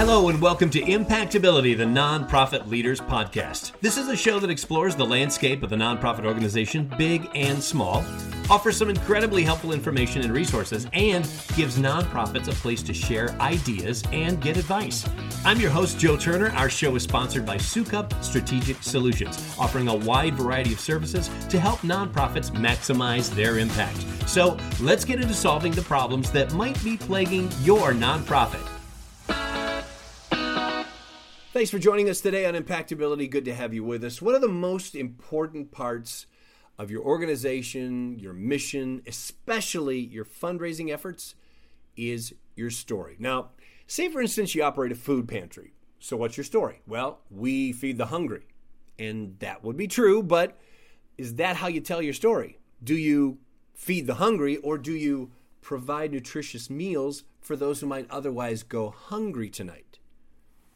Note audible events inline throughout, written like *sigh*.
Hello, and welcome to Impactability, the Nonprofit Leaders Podcast. This is a show that explores the landscape of the nonprofit organization, big and small, offers some incredibly helpful information and resources, and gives nonprofits a place to share ideas and get advice. I'm your host, Joe Turner. Our show is sponsored by Sukup Strategic Solutions, offering a wide variety of services to help nonprofits maximize their impact. So let's get into solving the problems that might be plaguing your nonprofit. Thanks for joining us today on Impactability. Good to have you with us. One of the most important parts of your organization, your mission, especially your fundraising efforts, is your story. Now, say for instance you operate a food pantry. So, what's your story? Well, we feed the hungry. And that would be true, but is that how you tell your story? Do you feed the hungry or do you provide nutritious meals for those who might otherwise go hungry tonight?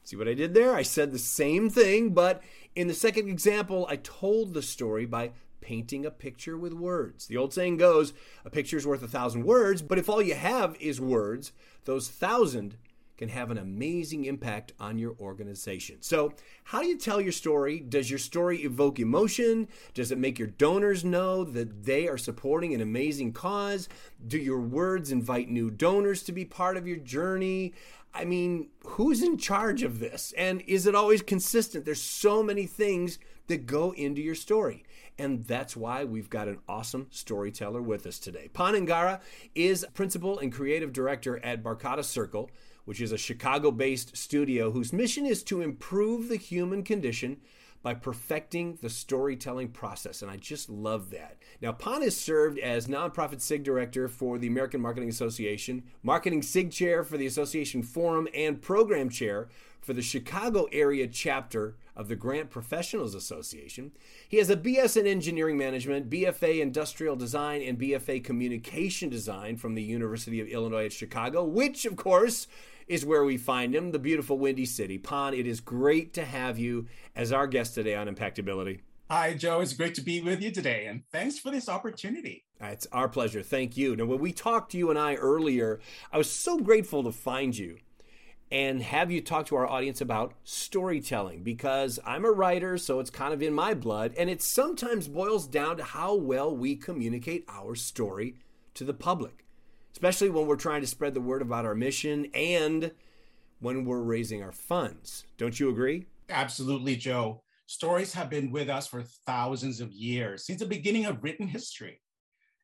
See what I did there? I said the same thing, but in the second example, I told the story by painting a picture with words. The old saying goes, a picture is worth a thousand words, but if all you have is words, those thousand can have an amazing impact on your organization. So, how do you tell your story? Does your story evoke emotion? Does it make your donors know that they are supporting an amazing cause? Do your words invite new donors to be part of your journey? I mean, who's in charge of this? And is it always consistent? There's so many things that go into your story. And that's why we've got an awesome storyteller with us today. Pon Angara is principal and creative director at Barkada Circle, which is a Chicago based studio whose mission is to improve the human condition by perfecting the storytelling process. And I just love that. Now, Pon has served as nonprofit SIG director for the American Marketing Association, marketing SIG chair for the Association Forum, and program chair for the Chicago area chapter of the Grant Professionals Association. He has a BS in Engineering Management, BFA Industrial Design, and BFA Communication Design from the University of Illinois at Chicago, which, of course, is where we find him, the beautiful Windy City. Pon, it is great to have you as our guest today on Impactability. Hi, Joe. It's great to be with you today, and thanks for this opportunity. It's our pleasure. Thank you. Now, when we talked to you and I earlier, I was so grateful to find you and have you talk to our audience about storytelling because I'm a writer, so it's kind of in my blood, and it sometimes boils down to how well we communicate our story to the public especially when we're trying to spread the word about our mission and when we're raising our funds. Don't you agree? Absolutely, Joe. Stories have been with us for thousands of years, since the beginning of written history.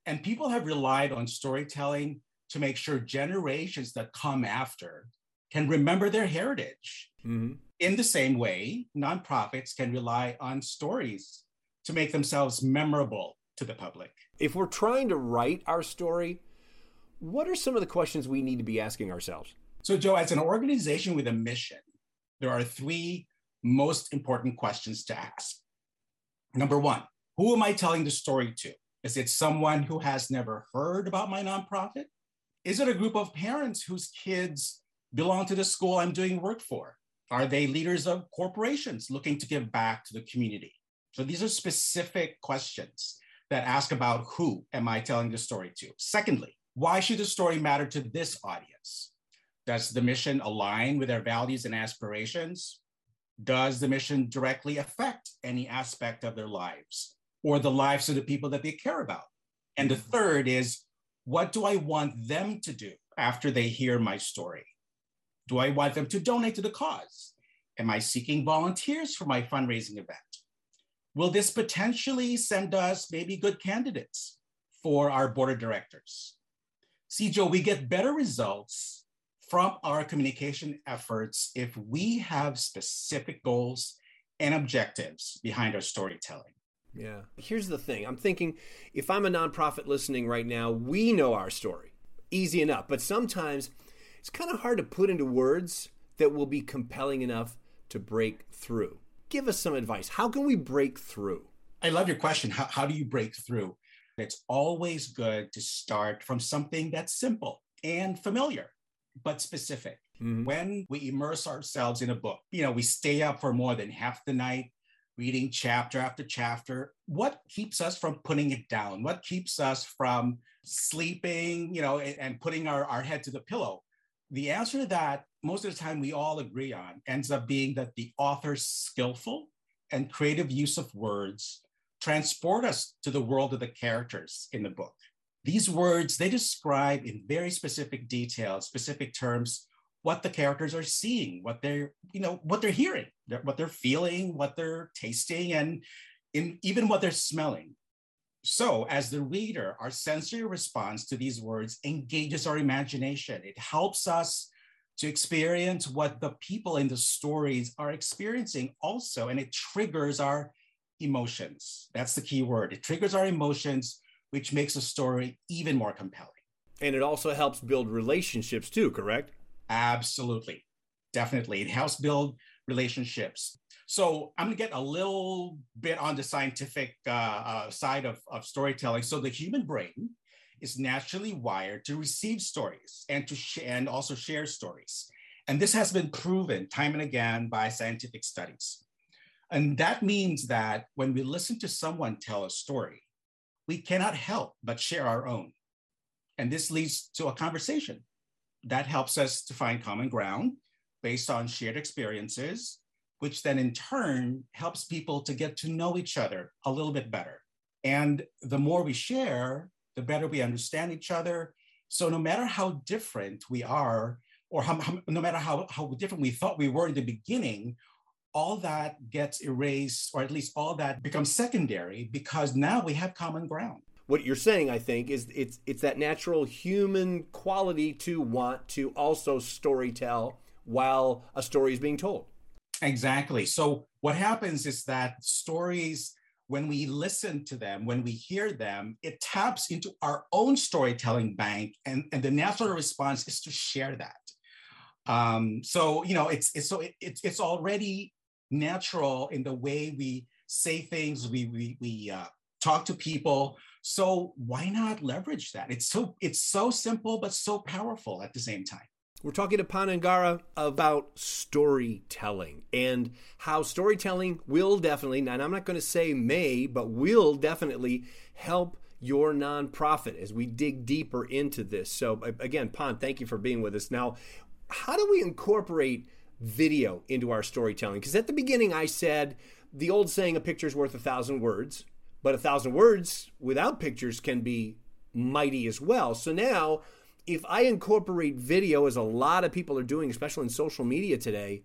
And people have relied on storytelling to make sure generations that come after can remember their heritage. Mm-hmm. In the same way, nonprofits can rely on stories to make themselves memorable to the public. If we're trying to write our story, what are some of the questions we need to be asking ourselves? So, Joe, as an organization with a mission, there are three most important questions to ask. Number one, who am I telling the story to? Is it someone who has never heard about my nonprofit? Is it a group of parents whose kids belong to the school I'm doing work for? Are they leaders of corporations looking to give back to the community? So these are specific questions that ask about who am I telling the story to? Secondly, why should the story matter to this audience? Does the mission align with their values and aspirations? Does the mission directly affect any aspect of their lives or the lives of the people that they care about? And the third is what do I want them to do after they hear my story? Do I want them to donate to the cause? Am I seeking volunteers for my fundraising event? Will this potentially send us maybe good candidates for our board of directors? See, Joe, we get better results from our communication efforts if we have specific goals and objectives behind our storytelling. Yeah. Here's the thing I'm thinking if I'm a nonprofit listening right now, we know our story. Easy enough. But sometimes it's kind of hard to put into words that will be compelling enough to break through. Give us some advice. How can we break through? I love your question. How, how do you break through? It's always good to start from something that's simple and familiar, but specific. Mm-hmm. When we immerse ourselves in a book, you know, we stay up for more than half the night reading chapter after chapter. What keeps us from putting it down? What keeps us from sleeping, you know, and, and putting our, our head to the pillow? the answer to that, most of the time we all agree on, ends up being that the author's skillful and creative use of words transport us to the world of the characters in the book. These words, they describe in very specific detail, specific terms, what the characters are seeing, what they're, you know, what they're hearing, what they're feeling, what they're tasting, and in, even what they're smelling. So, as the reader, our sensory response to these words engages our imagination. It helps us to experience what the people in the stories are experiencing also, and it triggers our emotions. That's the key word. It triggers our emotions, which makes a story even more compelling. And it also helps build relationships too, correct? Absolutely. Definitely. It helps build relationships. So I'm going to get a little bit on the scientific uh, uh, side of, of storytelling. So the human brain is naturally wired to receive stories and to sh- and also share stories. And this has been proven time and again by scientific studies. And that means that when we listen to someone tell a story, we cannot help but share our own. And this leads to a conversation that helps us to find common ground based on shared experiences which then in turn helps people to get to know each other a little bit better. And the more we share, the better we understand each other. So no matter how different we are, or how, how, no matter how, how different we thought we were in the beginning, all that gets erased, or at least all that becomes secondary because now we have common ground. What you're saying, I think, is it's it's that natural human quality to want to also story tell while a story is being told. Exactly. So what happens is that stories, when we listen to them, when we hear them, it taps into our own storytelling bank, and, and the natural response is to share that. Um, so you know, it's, it's so it, it's it's already natural in the way we say things, we we we uh, talk to people. So why not leverage that? It's so it's so simple but so powerful at the same time. We're talking to Pon Angara about storytelling and how storytelling will definitely, and I'm not going to say may, but will definitely help your nonprofit as we dig deeper into this. So, again, Pon, thank you for being with us. Now, how do we incorporate video into our storytelling? Because at the beginning, I said the old saying, a picture's worth a thousand words, but a thousand words without pictures can be mighty as well. So now, if I incorporate video, as a lot of people are doing, especially in social media today,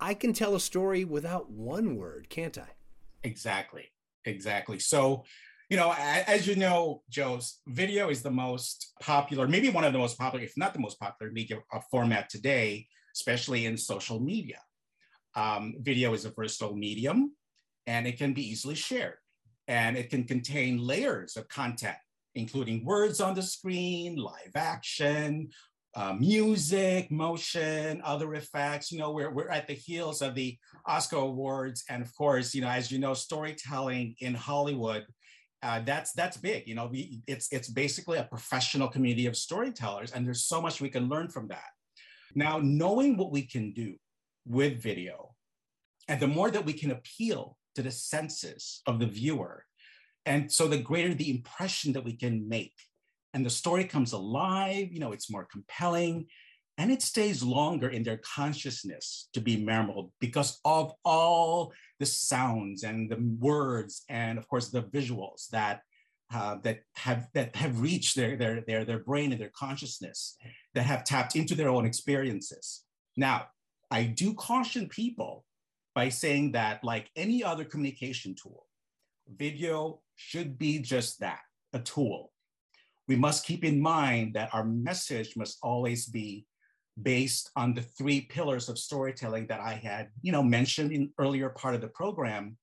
I can tell a story without one word, can't I? Exactly. Exactly. So, you know, as you know, Joe's video is the most popular, maybe one of the most popular, if not the most popular media uh, format today, especially in social media. Um, video is a versatile medium and it can be easily shared and it can contain layers of content including words on the screen, live action, uh, music, motion, other effects. You know, we're, we're at the heels of the Oscar Awards. And of course, you know, as you know, storytelling in Hollywood, uh, that's that's big. You know, we, it's it's basically a professional community of storytellers, and there's so much we can learn from that. Now, knowing what we can do with video, and the more that we can appeal to the senses of the viewer, and so the greater the impression that we can make. And the story comes alive, you know, it's more compelling and it stays longer in their consciousness to be memorable because of all the sounds and the words and of course the visuals that uh, that have that have reached their, their their their brain and their consciousness that have tapped into their own experiences now i do caution people by saying that like any other communication tool video should be just that a tool. We must keep in mind that our message must always be based on the three pillars of storytelling that I had, you know, mentioned in earlier part of the program.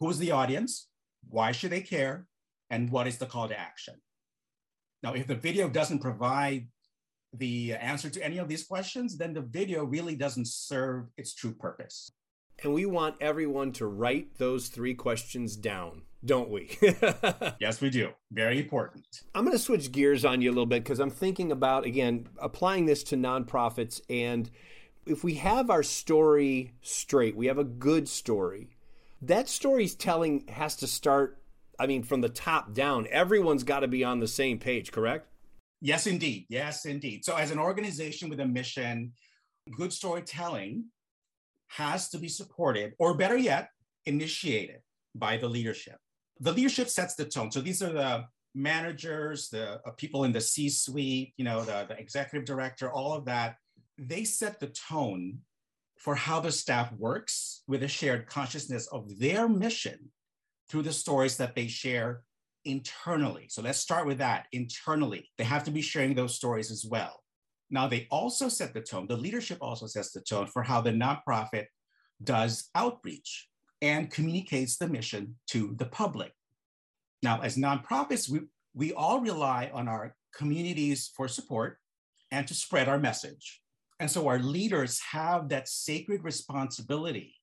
Who is the audience? Why should they care? And what is the call to action? Now, if the video doesn't provide the answer to any of these questions, then the video really doesn't serve its true purpose. And we want everyone to write those three questions down, don't we? *laughs* yes, we do. Very important. I'm going to switch gears on you a little bit because I'm thinking about, again, applying this to nonprofits. And if we have our story straight, we have a good story, that story's telling has to start, I mean, from the top down. Everyone's got to be on the same page, correct? Yes, indeed. Yes, indeed. So, as an organization with a mission, good storytelling has to be supported, or better yet, initiated by the leadership. The leadership sets the tone. So, these are the managers, the uh, people in the C suite, you know, the, the executive director, all of that. They set the tone for how the staff works with a shared consciousness of their mission through the stories that they share internally. So let's start with that internally. They have to be sharing those stories as well. Now, they also set the tone, the leadership also sets the tone for how the nonprofit does outreach and communicates the mission to the public. Now, as nonprofits, we, we all rely on our communities for support and to spread our message. And so our leaders have that sacred responsibility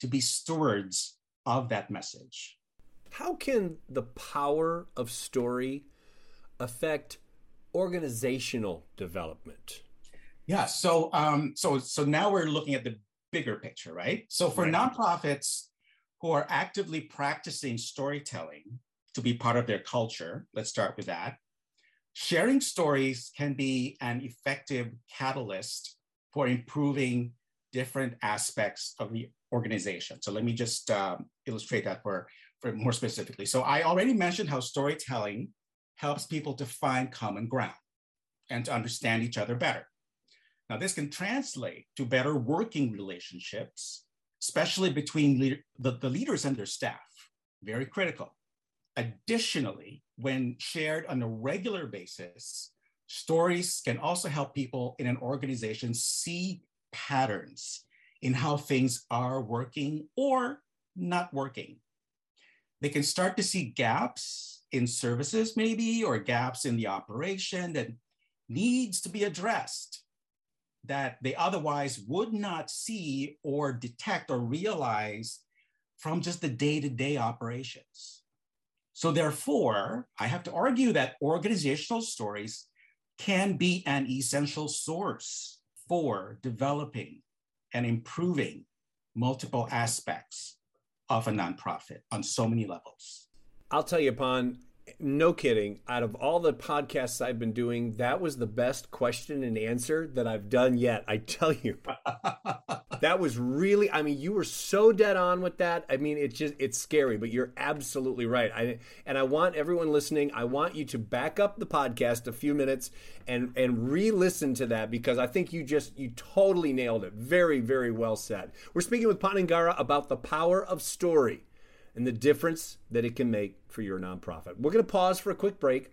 to be stewards of that message. How can the power of story affect organizational development? Yeah, so um, so so now we're looking at the bigger picture, right? So for right. nonprofits who are actively practicing storytelling to be part of their culture, let's start with that. Sharing stories can be an effective catalyst for improving different aspects of the organization. So let me just um, illustrate that for for more specifically. So I already mentioned how storytelling helps people to find common ground and to understand each other better. Now, this can translate to better working relationships, especially between the, the leaders and their staff. Very critical. Additionally, when shared on a regular basis, stories can also help people in an organization see patterns in how things are working or not working they can start to see gaps in services maybe or gaps in the operation that needs to be addressed that they otherwise would not see or detect or realize from just the day-to-day operations. So therefore i have to argue that organizational stories can be an essential source for developing and improving multiple aspects of a nonprofit on so many levels. I'll tell you, Pon, no kidding. Out of all the podcasts I've been doing, that was the best question and answer that I've done yet. I tell you, *laughs* that was really. I mean, you were so dead on with that. I mean, it's just it's scary, but you're absolutely right. I and I want everyone listening. I want you to back up the podcast a few minutes and and re-listen to that because I think you just you totally nailed it. Very very well said. We're speaking with Pon Angara about the power of story and the difference that it can make for your nonprofit. We're going to pause for a quick break.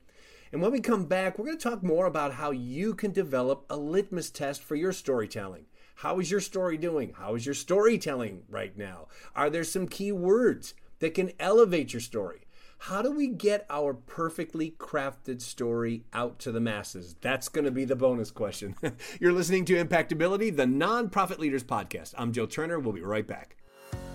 And when we come back, we're going to talk more about how you can develop a litmus test for your storytelling. How is your story doing? How is your storytelling right now? Are there some key words that can elevate your story? How do we get our perfectly crafted story out to the masses? That's going to be the bonus question. *laughs* You're listening to Impactability, the Nonprofit Leaders Podcast. I'm Joe Turner. We'll be right back.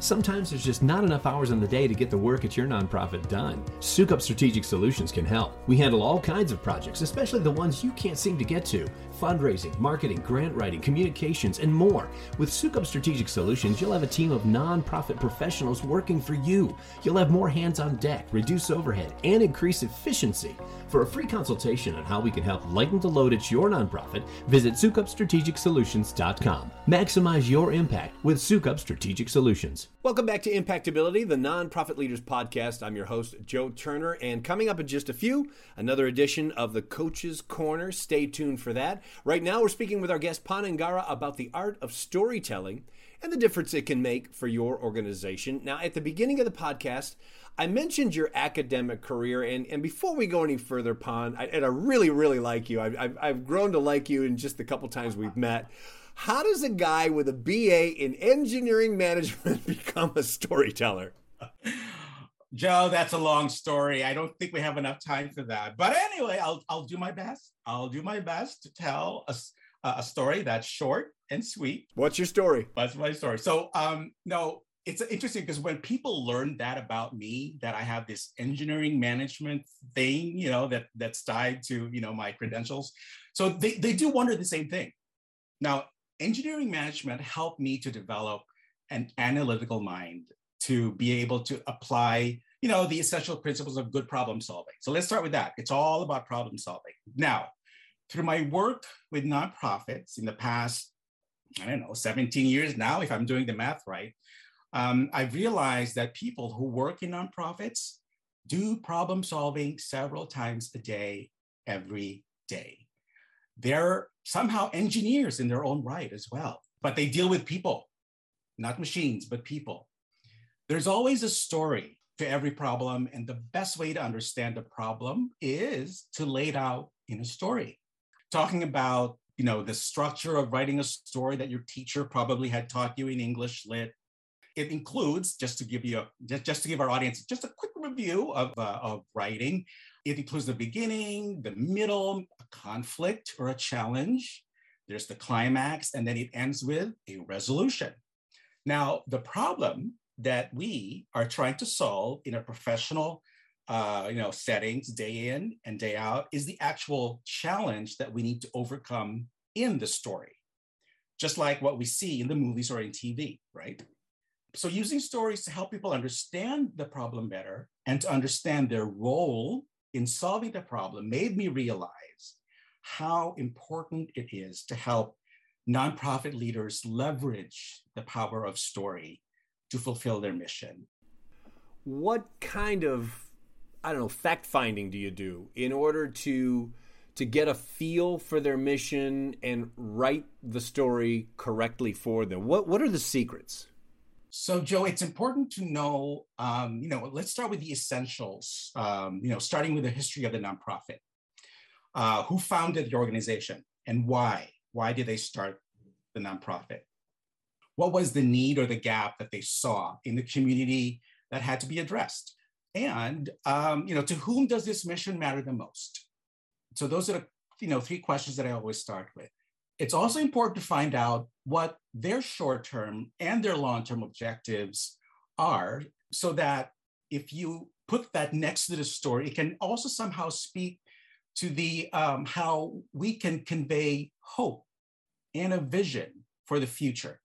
Sometimes there's just not enough hours in the day to get the work at your nonprofit done. Sukup Strategic Solutions can help. We handle all kinds of projects, especially the ones you can't seem to get to fundraising, marketing, grant writing, communications, and more. With Sukup Strategic Solutions, you'll have a team of nonprofit professionals working for you. You'll have more hands on deck, reduce overhead, and increase efficiency. For a free consultation on how we can help lighten the load at your nonprofit, visit SukupStrategicSolutions.com. Maximize your impact with Sukup Strategic Solutions. Welcome back to Impactability, the Nonprofit Leaders Podcast. I'm your host, Joe Turner, and coming up in just a few, another edition of the Coach's Corner. Stay tuned for that. Right now, we're speaking with our guest, Pon Angara, about the art of storytelling and the difference it can make for your organization. Now, at the beginning of the podcast, I mentioned your academic career, and, and before we go any further, Pon, I, and I really, really like you. I've, I've grown to like you in just the couple times we've met. How does a guy with a BA in engineering management *laughs* become a storyteller? Joe, that's a long story. I don't think we have enough time for that. But anyway, I'll, I'll do my best. I'll do my best to tell a, a story that's short and sweet. What's your story? What's my story? So, um, no, it's interesting because when people learn that about me, that I have this engineering management thing, you know, that that's tied to you know my credentials, so they they do wonder the same thing. Now, engineering management helped me to develop an analytical mind to be able to apply you know the essential principles of good problem solving. So let's start with that. It's all about problem solving. Now Through my work with nonprofits in the past, I don't know, 17 years now, if I'm doing the math right, um, I've realized that people who work in nonprofits do problem solving several times a day, every day. They're somehow engineers in their own right as well, but they deal with people, not machines, but people. There's always a story to every problem, and the best way to understand the problem is to lay it out in a story. Talking about you know the structure of writing a story that your teacher probably had taught you in English lit it includes, just to give you a, just, just to give our audience just a quick review of, uh, of writing, it includes the beginning, the middle, conflict or a challenge. There's the climax, and then it ends with a resolution. Now, the problem that we are trying to solve in a professional uh, you know, settings day in and day out is the actual challenge that we need to overcome in the story. Just like what we see in the movies or in TV, right? So using stories to help people understand the problem better and to understand their role in solving the problem made me realize how important it is to help nonprofit leaders leverage the power of story to fulfill their mission. What kind of I don't know fact finding do you do in order to to get a feel for their mission and write the story correctly for them? What what are the secrets? So, Joe, it's important to know, um, you know, let's start with the essentials, um, you know, starting with the history of the nonprofit. Uh, who founded the organization and why? Why did they start the nonprofit? What was the need or the gap that they saw in the community that had to be addressed? And, um, you know, to whom does this mission matter the most? So those are the, you know, three questions that I always start with. It's also important to find out what their short term and their long term objectives are so that if you put that next to the story, it can also somehow speak to the um, how we can convey hope and a vision for the future.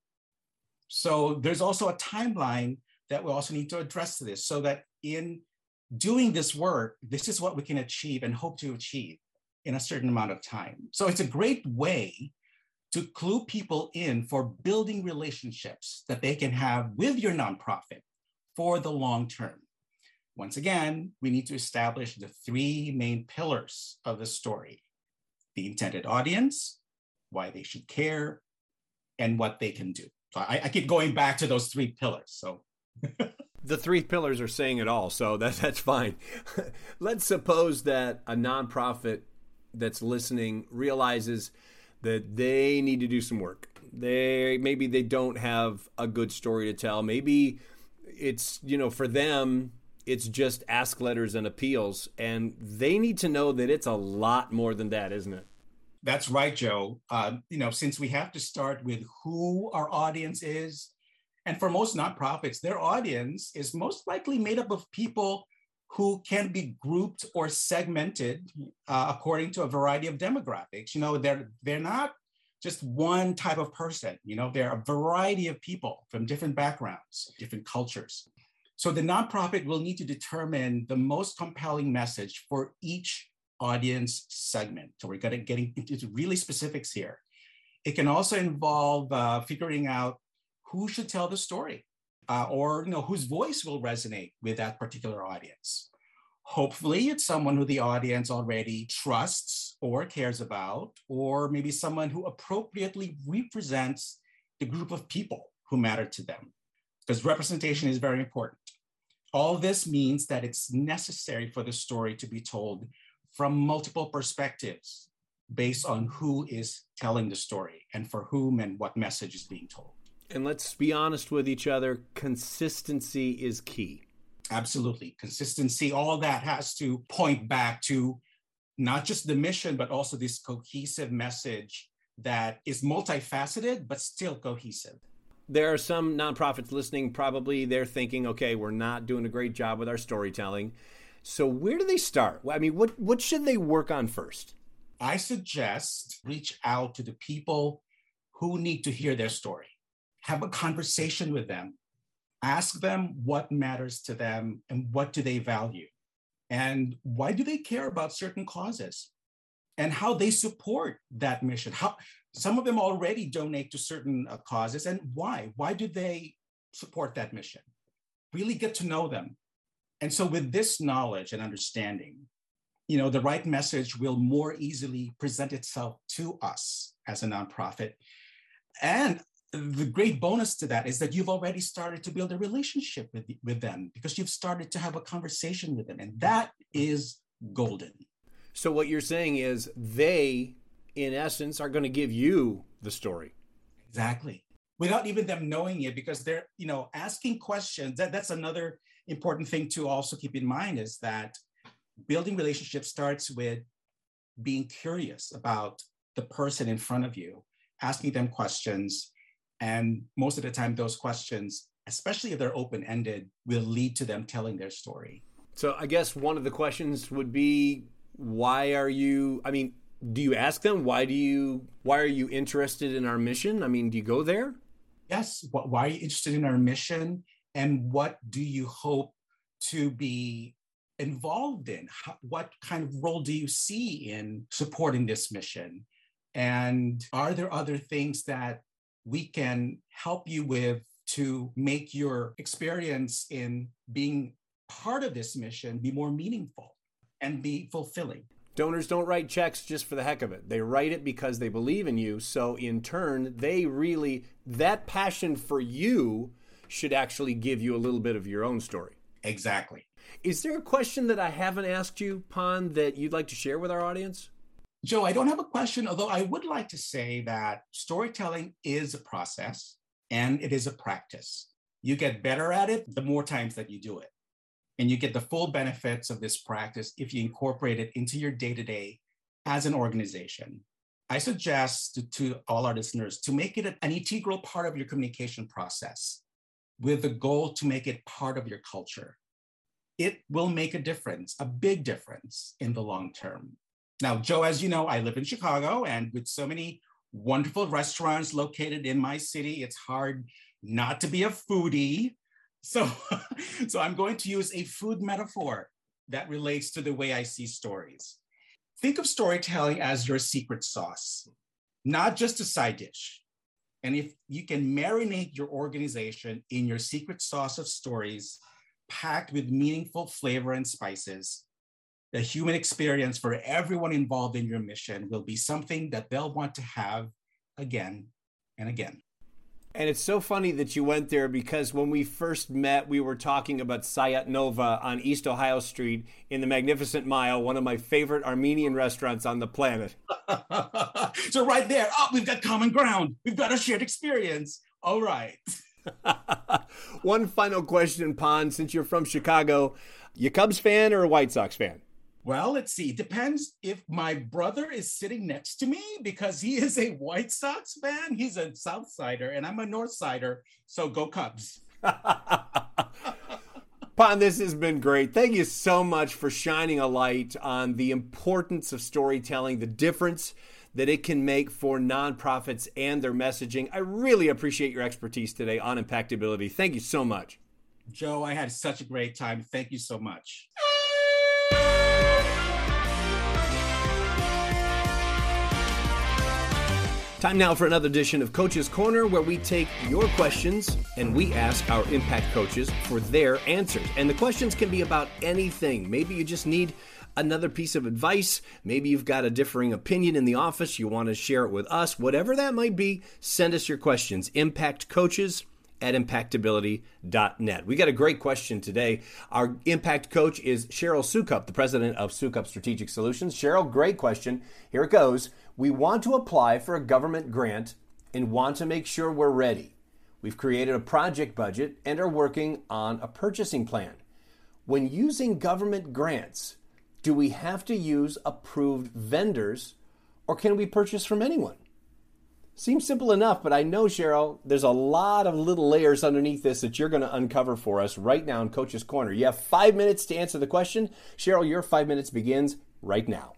So there's also a timeline that we also need to address to this so that in doing this work, this is what we can achieve and hope to achieve in a certain amount of time. So it's a great way to clue people in for building relationships that they can have with your nonprofit for the long term. Once again, we need to establish the three main pillars of the story the intended audience, why they should care, and what they can do. So I, I keep going back to those three pillars. So *laughs* the three pillars are saying it all, so that, that's fine. *laughs* Let's suppose that a nonprofit that's listening realizes that they need to do some work. They maybe they don't have a good story to tell. Maybe it's, you know, for them it's just ask letters and appeals and they need to know that it's a lot more than that, isn't it? That's right, Joe. Uh, you know, since we have to start with who our audience is, and for most nonprofits, their audience is most likely made up of people who can be grouped or segmented uh, according to a variety of demographics. You know, they're they're not just one type of person. You know, they're a variety of people from different backgrounds, different cultures. So the nonprofit will need to determine the most compelling message for each audience segment. So we're to getting into really specifics here. It can also involve uh, figuring out who should tell the story uh, or you know whose voice will resonate with that particular audience. Hopefully, it's someone who the audience already trusts or cares about, or maybe someone who appropriately represents the group of people who matter to them, because representation is very important. All this means that it's necessary for the story to be told from multiple perspectives based on who is telling the story and for whom and what message is being told. And let's be honest with each other consistency is key. Absolutely. Consistency all that has to point back to not just the mission but also this cohesive message that is multifaceted but still cohesive there are some nonprofits listening probably they're thinking okay we're not doing a great job with our storytelling. So where do they start? I mean what what should they work on first? I suggest reach out to the people who need to hear their story. Have a conversation with them, ask them what matters to them and what do they value, and why do they care about certain causes. and how they support that mission. How some of them already donate to certain uh, causes, and why? Why do they support that mission? Really get to know them. And so, with this knowledge and understanding, you know, the right message will more easily present itself to us as a nonprofit. And the great bonus to that is that you've already started to build a relationship with, with them because you've started to have a conversation with them. And that is golden. So, what you're saying is they, in essence, are going to give you the story. Exactly. Without even them knowing it, because they're, you know, asking questions. That, that's another important thing to also keep in mind is that building relationships starts with being curious about the person in front of you, asking them questions. And most of the time, those questions, especially if they're open ended, will lead to them telling their story. So I guess one of the questions would be why are you, I mean, do you ask them why do you why are you interested in our mission i mean do you go there yes why are you interested in our mission and what do you hope to be involved in? What kind of role do you see in supporting this mission? And are there other things that we can help you with to make your experience in being part of this mission be more meaningful and be fulfilling? Donors don't write checks just for the heck of it. They write it because they believe in you. So, in turn, they really, that passion for you should actually give you a little bit of your own story. Exactly. Is there a question that I haven't asked you, Pon, that you'd like to share with our audience? Joe, I don't have a question, although I would like to say that storytelling is a process and it is a practice. You get better at it the more times that you do it. And you get the full benefits of this practice if you incorporate it into your day to day as an organization. I suggest to, to, all our listeners to make it an integral part of your communication process with the goal to make it part of your culture it will make a difference, a big difference in the long term. Now, Joe, as you know, I live in Chicago, and with so many wonderful restaurants located in my city, it's hard not to be a foodie. So, *laughs* so I'm going to use a food metaphor that relates to the way I see stories. Think of storytelling as your secret sauce, not just a side dish. And if you can marinate your organization in your secret sauce of stories, packed with meaningful flavor and spices. The human experience for everyone involved in your mission will be something that they'll want to have again and again. And it's so funny that you went there because when we first met, we were talking about Sayat Nova on East Ohio Street in the Magnificent Mile, one of my favorite Armenian restaurants on the planet. *laughs* so, right there, oh, we've got common ground. We've got a shared experience. All right. *laughs* One final question, Pon, since you're from Chicago, you Cubs fan or a White Sox fan? Well, let's see. Depends if my brother is sitting next to me because he is a White Sox fan. He's a South Sider and I'm a North Sider. So go Cubs. *laughs* Pon, this has been great. Thank you so much for shining a light on the importance of storytelling, the difference that it can make for nonprofits and their messaging. I really appreciate your expertise today on impactability. Thank you so much. Joe, I had such a great time. Thank you so much. Time now for another edition of Coach's Corner, where we take your questions and we ask our impact coaches for their answers. And the questions can be about anything. Maybe you just need another piece of advice. Maybe you've got a differing opinion in the office. You want to share it with us. Whatever that might be, send us your questions. Impact coaches at impactability.net. We got a great question today. Our impact coach is Cheryl Sukup, the president of Sukup Strategic Solutions. Cheryl, great question. Here it goes. We want to apply for a government grant and want to make sure we're ready. We've created a project budget and are working on a purchasing plan. When using government grants, do we have to use approved vendors or can we purchase from anyone? Seems simple enough, but I know, Cheryl, there's a lot of little layers underneath this that you're going to uncover for us right now in Coach's Corner. You have five minutes to answer the question. Cheryl, your five minutes begins right now.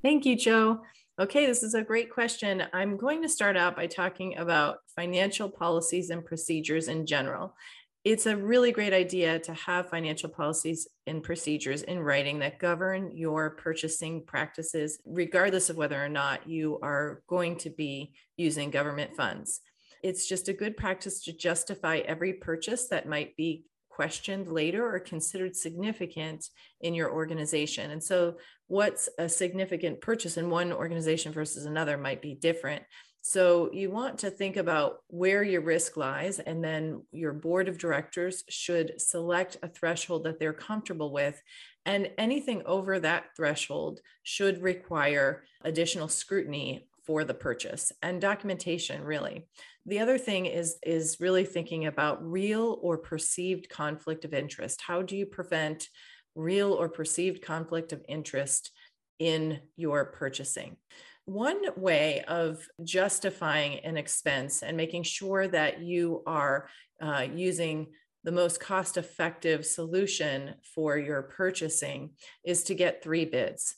Thank you, Joe. Okay, this is a great question. I'm going to start out by talking about financial policies and procedures in general. It's a really great idea to have financial policies and procedures in writing that govern your purchasing practices, regardless of whether or not you are going to be using government funds. It's just a good practice to justify every purchase that might be questioned later or considered significant in your organization. And so, what's a significant purchase in one organization versus another might be different. So, you want to think about where your risk lies, and then your board of directors should select a threshold that they're comfortable with. And anything over that threshold should require additional scrutiny for the purchase and documentation, really. The other thing is, is really thinking about real or perceived conflict of interest. How do you prevent real or perceived conflict of interest in your purchasing? One way of justifying an expense and making sure that you are uh, using the most cost effective solution for your purchasing is to get three bids.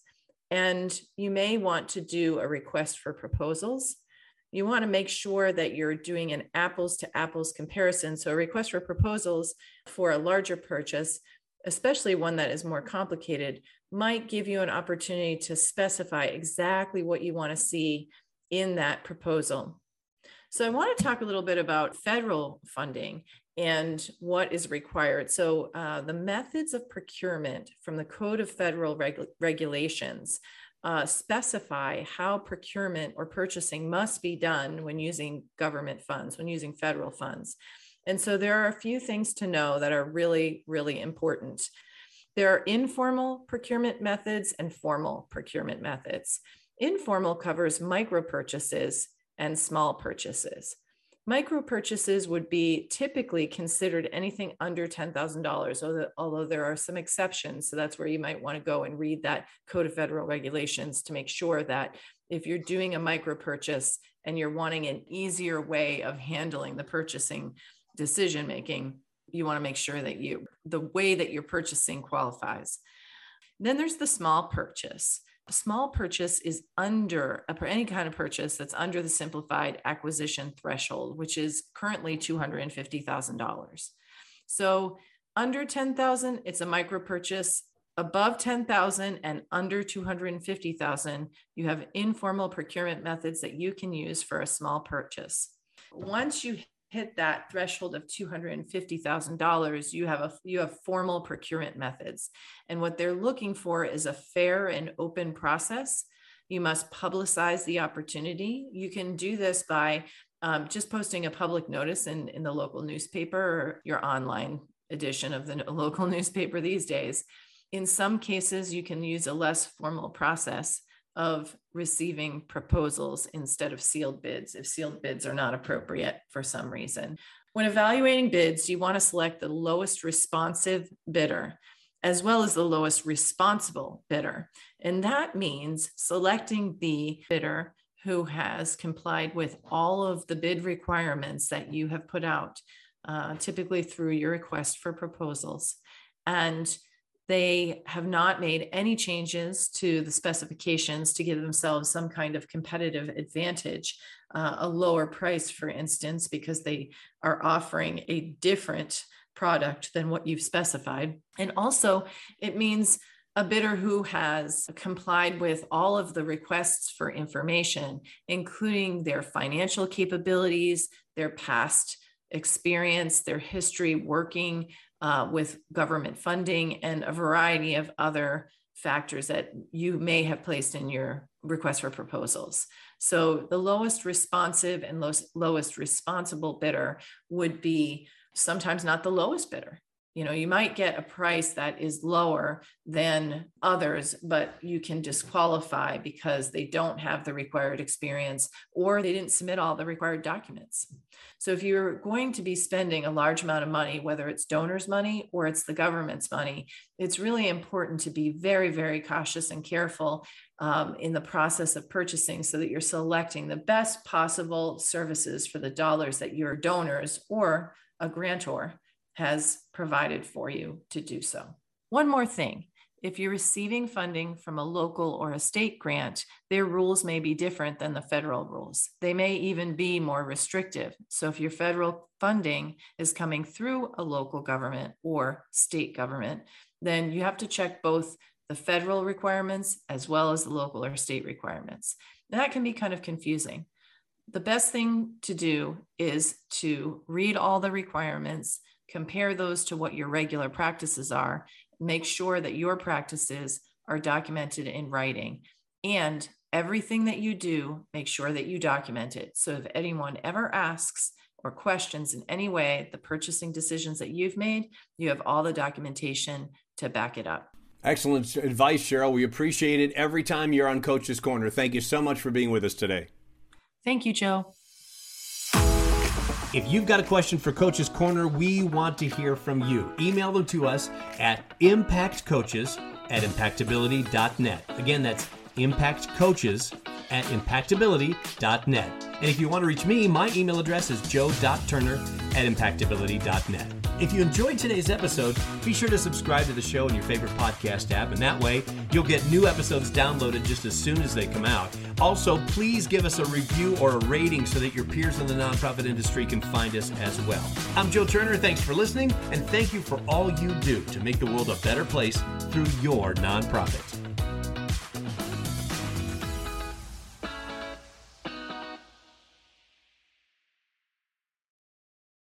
And you may want to do a request for proposals you want to make sure that you're doing an apples to apples comparison. So, a request for proposals for a larger purchase, especially one that is more complicated, might give you an opportunity to specify exactly what you want to see in that proposal. So, I want to talk a little bit about federal funding and what is required. So, uh, the methods of procurement from the Code of Federal Reg- Regulations uh, specify how procurement or purchasing must be done when using government funds, when using federal funds. And so there are a few things to know that are really, really important. There are informal procurement methods and formal procurement methods. Informal covers micro purchases and small purchases. Micro purchases would be typically considered anything under $10,000, although there are some exceptions. So that's where you might want to go and read that Code of Federal Regulations to make sure that if you're doing a micro purchase and you're wanting an easier way of handling the purchasing decision making, you want to make sure that you the way that you're purchasing qualifies. Then there's the small purchase. A small purchase is under a, any kind of purchase that's under the simplified acquisition threshold, which is currently $250,000. So under 10,000, it's a micro purchase. Above 10,000 and under 250,000, you have informal procurement methods that you can use for a small purchase. Once you hit that threshold of $250,000, you have a you have formal procurement methods. And what they're looking for is a fair and open process. You must publicize the opportunity. You can do this by um, just posting a public notice in, in the local newspaper or your online edition of the *laughs* local newspaper these days. In some cases, you can use a less formal process of receiving proposals instead of sealed bids if sealed bids are not appropriate for some reason. When evaluating bids, you want to select the lowest responsive bidder as well as the lowest responsible bidder. And that means selecting the bidder who has complied with all of the bid requirements that you have put out, uh, typically through your request for proposals. And they have not made any changes to the specifications to give themselves some kind of competitive advantage, uh, a lower price, for instance, because they are offering a different product than what you've specified. And also, it means a bidder who has complied with all of the requests for information, including their financial capabilities, their past experience, their history working uh, with government funding and a variety of other factors that you may have placed in your request for proposals. So the lowest responsive and lowest, lowest responsible bidder would be sometimes not the lowest bidder you know you might get a price that is lower than others but you can disqualify because they don't have the required experience or they didn't submit all the required documents. So if you're going to be spending a large amount of money whether it's donors money or it's the government's money it's really important to be very very cautious and careful um, in the process of purchasing so that you're selecting the best possible services for the dollars that your donors or a grantor has provided for you to do so. One more thing if you're receiving funding from a local or a state grant, their rules may be different than the federal rules. They may even be more restrictive. So if your federal funding is coming through a local government or state government, then you have to check both the federal requirements as well as the local or state requirements. that can be kind of confusing. The best thing to do is to read all the requirements, compare those to what your regular practices are, make sure that your practices are documented in writing. And everything that you do, make sure that you document it. So if anyone ever asks or questions in any way the purchasing decisions that you've made, you have all the documentation to back it up. Excellent advice, Cheryl. We appreciate it every time you're on Coach's Corner. Thank you so much for being with us today. Thank you, Joe. If you've got a question for Coach's Corner, we want to hear from you. Email them to us at impactcoaches at impactability.net. Again, that's impactcoaches at impactability.net. And if you want to reach me, my email address is joe.turner at impactability.net. If you enjoyed today's episode, be sure to subscribe to the show in your favorite podcast app, and that way you'll get new episodes downloaded just as soon as they come out. Also, please give us a review or a rating so that your peers in the nonprofit industry can find us as well. I'm Joe Turner. Thanks for listening, and thank you for all you do to make the world a better place through your nonprofit.